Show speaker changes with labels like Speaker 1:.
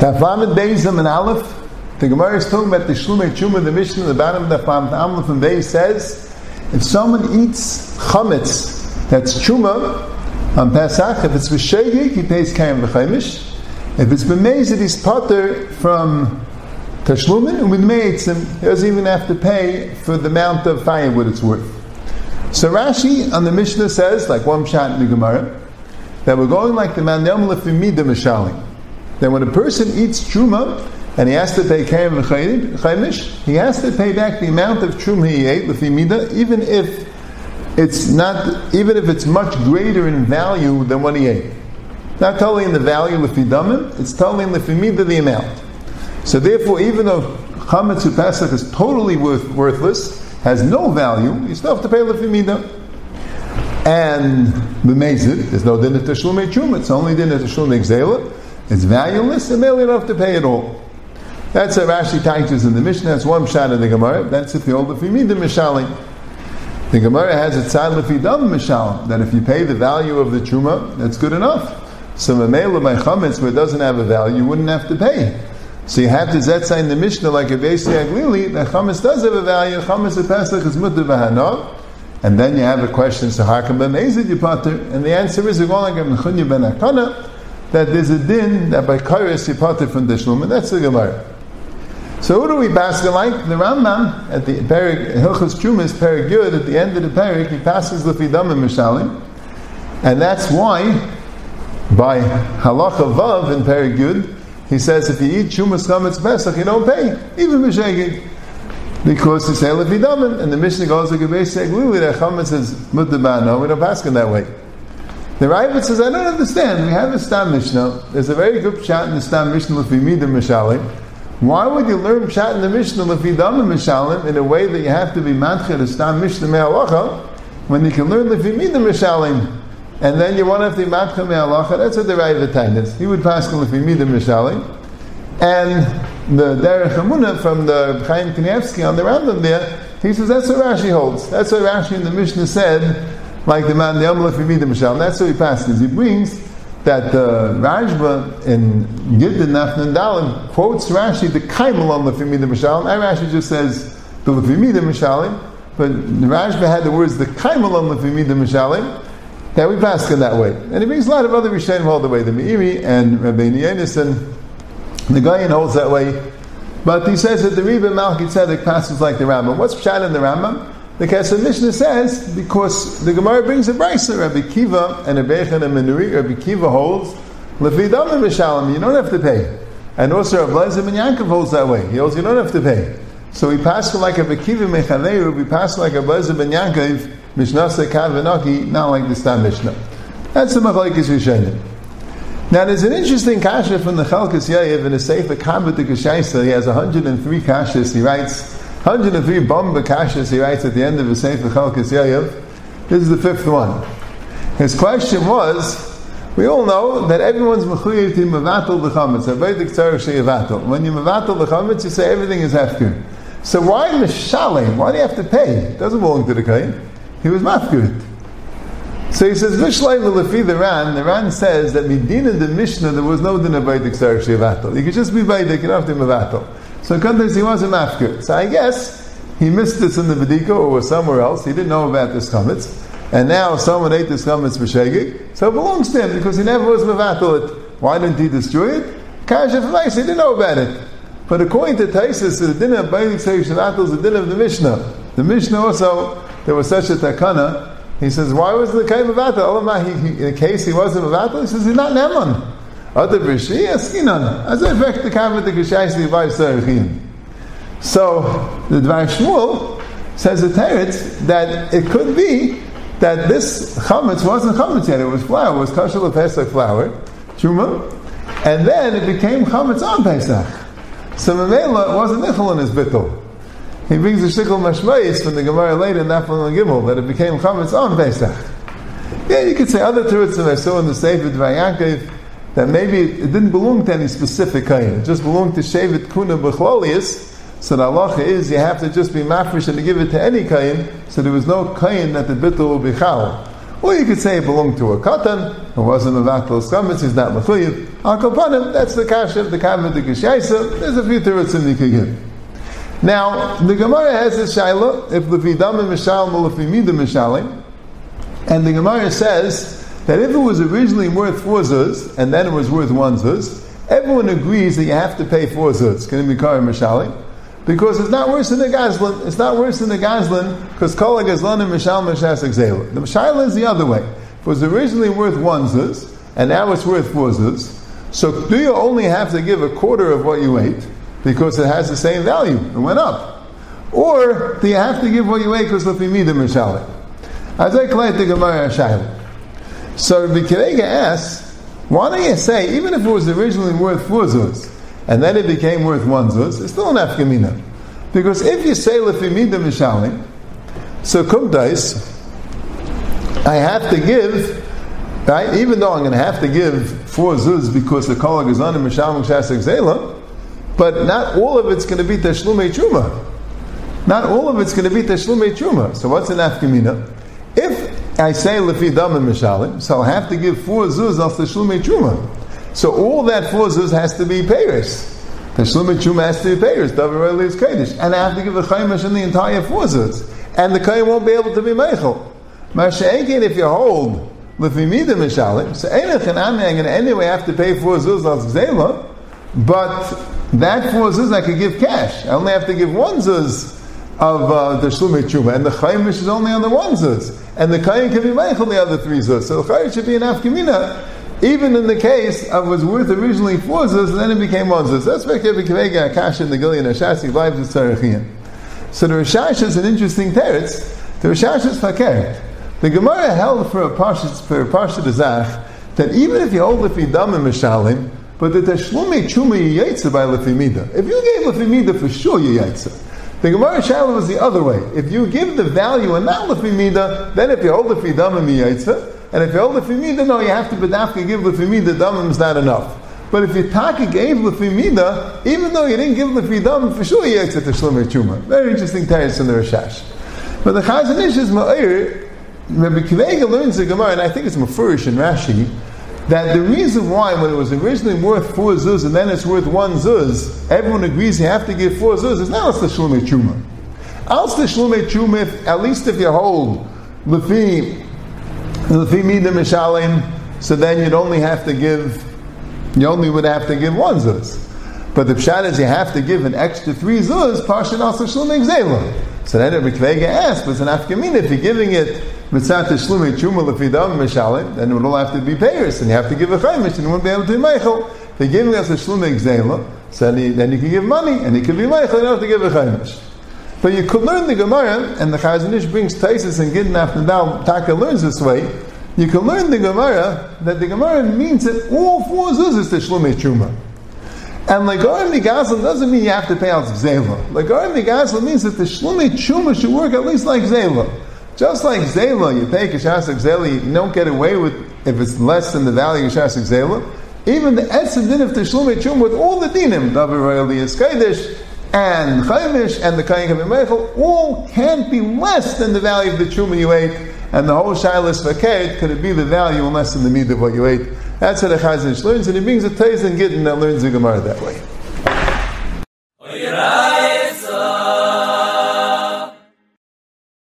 Speaker 1: Taflamet Beizam and Aleph. The Gemara is talking about the Shlumei Chuma, the Mishnah, the bottom of the Taflamet Aleph and Beis says, if someone eats chametz, that's Chuma, on Pesach, if it's V'shegig, he pays Kayim V'chaimish. If it's B'mezid, he's potter from Tashlumin, and with Meitzim, he doesn't even have to pay for the amount of firewood it's worth. So Rashi on the Mishnah says, like one shot in the Gemara, that we're going like the man Yom Lefimida Mishalim that when a person eats truma and he has to pay kaim v'chaimish, he has to pay back the amount of truma he ate lefimida, even if it's not, even if it's much greater in value than what he ate. Not totally in the value lefidamim, it's totally in lefimida the amount. So therefore, even though chametz pesach is totally worth, worthless, has no value, you still have to pay lefimida. And b'mezid, there's no din of tashlum truma, it's only din of tashlum exela. It's valueless, and they'll have to pay it all. That's a Rashi teaches in the Mishnah. That's one shot in the Gemara. That's if you hold the Fimida. The Gemara has a tzad lefidam mishalim that if you pay the value of the truma, that's good enough. So mamela by chametz where it doesn't have a value, you wouldn't have to pay. So you have to zetzah in the Mishnah like a Beisi Aglili that chametz does have a value. Chametz a pesach is mutter v'hanov. And then you have a question, so how come b'mezid you pater? And the answer is, that there's a din that by kairos you parted from the shlum, that's the Gemara. So who do we basket like? The Rambam at the Perik Hilchos Chumas Perik Yud at the end of the Perik he passes Lefidam and Mishalim, and that's why by Halacha Vav in Perik Yud he says if you eat Chumas Chametz Pesach you don't pay even Mishegig because it's Lefidam and the Mishnah goes like a basic that Chametz is Mutabano we don't pass in that way. The Ravid says, I don't understand. We have a Stam Mishnah. There's a very good shot in the Stam Mishnah Lefimida Mishalim. Why would you learn shot in the Mishnah Lefidam Mishalim in a way that you have to be Manchir the Stam Mishnah Me'alacha when you can learn Lefimida Mishalim? And then you want to have the Manchir Me'alacha. That's the Ravid is. He would pass Lefimida Mishalim. And the Derech Emunah from the Chaim Kanievsky on the Rambam there, he says that's what Rashi holds. That's what Rashi in the Mishnah said like the man the Amalek Yamid Mishal. That's what he passes. He brings that uh, Rajba in Gidden Nafnan Dalim quotes Rashi the Kaimel on the Fimida. And Rashi just says the Lefimida Mishalim, but Rajba had the words the Kaimel on the Fimida. That we pass in that way. And he brings a lot of other Rishonim all the way. The Meiri and Rabbi Yenison, the Gayan holds that way. But he says that the Rebbe Malki Tzedek passes like the Rambam. What's Pshat in the Rambam? The Kesef Mishnah says because the Gemara brings a brisa, Rabbi Kiva and a Bechan and Menuri, Rabbi Kiva holds Lefidam Mishalim, you don't have to pay. And also Rabbi Lezer and Yankov holds that way. He holds you don't have to pay. So we pass like a Bekiva Mechaneu, we pass like a Lezer ben Yankov, Mishnah Kavanaki, not like the Stam Mishnah. That's the Machlaikis Rishonim. Now there's an interesting kasha from the Chalkas Yayev in a Sefer Kabbat the Kashaisa. He has 103 kashas. He writes 103 bomba kashas he writes at the end of his Sefer Chalkas Yayev. This is the fifth one. His question was, we all know that everyone's mechuyev to mevatel l'chametz. Aveidik tzarech sheyevatel. When you mevatel l'chametz, you say everything is hefker. So why mishalim? Why do you have to pay? It doesn't belong to the kain. He was mafkirit. So he says, Vishleim lefi the Ran, the Ran says that midina the Mishnah, there was no din of Tzarech Shevatel. You could just be don't have to Mevatel. So sometimes he wasn't mafkir. So I guess he missed this in the Vedika or was somewhere else. He didn't know about this chametz. And now someone ate this chametz for shegig. So it belongs to him because he never was mevatel. Why didn't he destroy it? Kasha he didn't know about it. But according to Taisus, the din of Bailik Seif Shavatel is the din of the Mishnah. The Mishnah also, there was such a takana. He says, why was the Kaim Mavatel? In case he wasn't Mavatel, he says, he's not Neman. Other Brishi, Askinan. As a fact, the Kavat the Geshais the Sarachim. So, the Dvar Shmuel says a teretz that it could be that this chametz wasn't chametz yet, it was flour, it was kosher Pesach flour, truma, and then it became chametz on Pesach. So Mamela wasn't nichel in his bittul. He brings the shikul mashmayis from the Gemara later in Nafal and Gimel that it became chametz on Pesach. Yeah, you could say other teretz I saw in the Sefer Dvayankov that maybe it didn't belong to any specific kain. It just belonged to Shevet Kuna Bechlolius. So the halacha is you have to just be mafresh and give it to any kain, so there was no kain that the bittul will be chal. Or you could say it belonged to a katan who wasn't a vatal chametz, he's not mechuyev. Al that's the kasha of the kavet the. There's a few terutzim you could give. Now, the Gemara has a shaila, if and mishalim or lefimidim mishalim, and the Gemara says that if it was originally worth four zuz, and then it was worth one zuz, everyone agrees that you have to pay four zuz. Can be mishalim? Because it's not worse than the Gazlan. It's not worse than the Gazlan because Kol Gazlan and Mishal Mishas Exela. The Mishal is the other way. If It was originally worth one zuz, and now it's worth four zuz. So do you only have to give a quarter of what you ate because it has the same value? It went up. Or do you have to give what you ate because of the Mishal? As I collect the Gemara Shayla. So Rabbi Kirega asks, why don't you say, even if it was originally worth four zuz, and then it became worth one zuz, it's still an afkamina. Because if you say lefimida mishalim, so kumdais, I have to give, right? Even though I'm going to have to give four zuz because the kolag is on mishalim shasek zela, but not all of it's going to be tashlume truma. Not all of it's going to be tashlume truma. So what's an afkamina? If I say lefidam and mishalim, so I'll have to give four zuz al tashlume truma. So all that four zuz has to be payers. The Shlumet Shuma has to be payers. Davar is Kaddish. And I have to give a Chaimish in the entire four zuz. And the Kayyim won't be able to be Meichel. Masha'enkin, if you hold Lefimida Mishalim, so Einach and going to anyway have to pay four zuz al Zela, but that four zuz I could give cash. I only have to give one zuz of uh, the Shlumet Shuma, and the Chaimish is only on the one zuz. And the Kayyim can be Meichel the other three zuz. So the Chayyim should be an Afkamina even in the case of was worth originally four zuz, and then it became one zuz. That's why Kevin Kavega Akash in the Gillian Ashasi lives in Sarachiyim. So the Rashash is an interesting teretz. The Rashash is fakert. The Gemara held for a parsha for a parsha Zach that even if you hold lefidam and mishalim, but the tashlume chuma yaitza by lefimida. If you gave lefimida for sure you yaitza. The Gemara Shalom was the other way. If you give the value and not lefimida, then if you hold lefidam and yaitza, and if you hold the femida, no, you have to bedafka give the femida, damim is not enough. But if you taka gave the femida, even though you didn't give the fidam, for sure you the shlomei chuma. Very interesting text in the Rashash. But the Chazon Ish is ma'ir, Rabbi Kivega learns the Gemara, and I think it's Mefurish in Rashi, that the reason why when it was originally worth four zuz and then it's worth one zuz, everyone agrees you have to give four zuz, it's not the shlomei chuma. Als the chuma, at least if you hold lefi so then you'd only have to give, you only would have to give one zuz. But the pshat is you have to give an extra three zuz, parshat also shlumei gzela. So then Rabbi Kvega asked, but it's an afkamin, if you're giving it chuma then it would all have to be payers, and you have to give a chaimish, and you wouldn't be able to be meichel. You're giving us a shlumei gzela, so then you can give money, and you can be meichel, you don't have to give a chaimish. But you could learn the Gemara, and the Chazon Ish brings Taisis and Gidden after now, Taka learns this way. You can learn the Gemara that the Gemara means that all four zuz is the Shlumei Truma. And Legarim Migazla doesn't mean you have to pay out Zela. Legarim Migazla means that the Shlumei Truma should work at least like Zela. Just like Zela, you pay Kashasik Zela, you don't get away with if it's less than the value of Kashasik Zela. Even the Etzim din of Tishlumei Truma with all the dinim, Davar Royalty is Kaidish, and Chaimish and the Kayin Kavim all can't be less than the value of the Truma you ate, and the whole Shilas Vaket, could it be the value unless in the need of what you ate? That's how the Chazon learns, and he brings a Taiz and Gittin that learns the Gemara that way.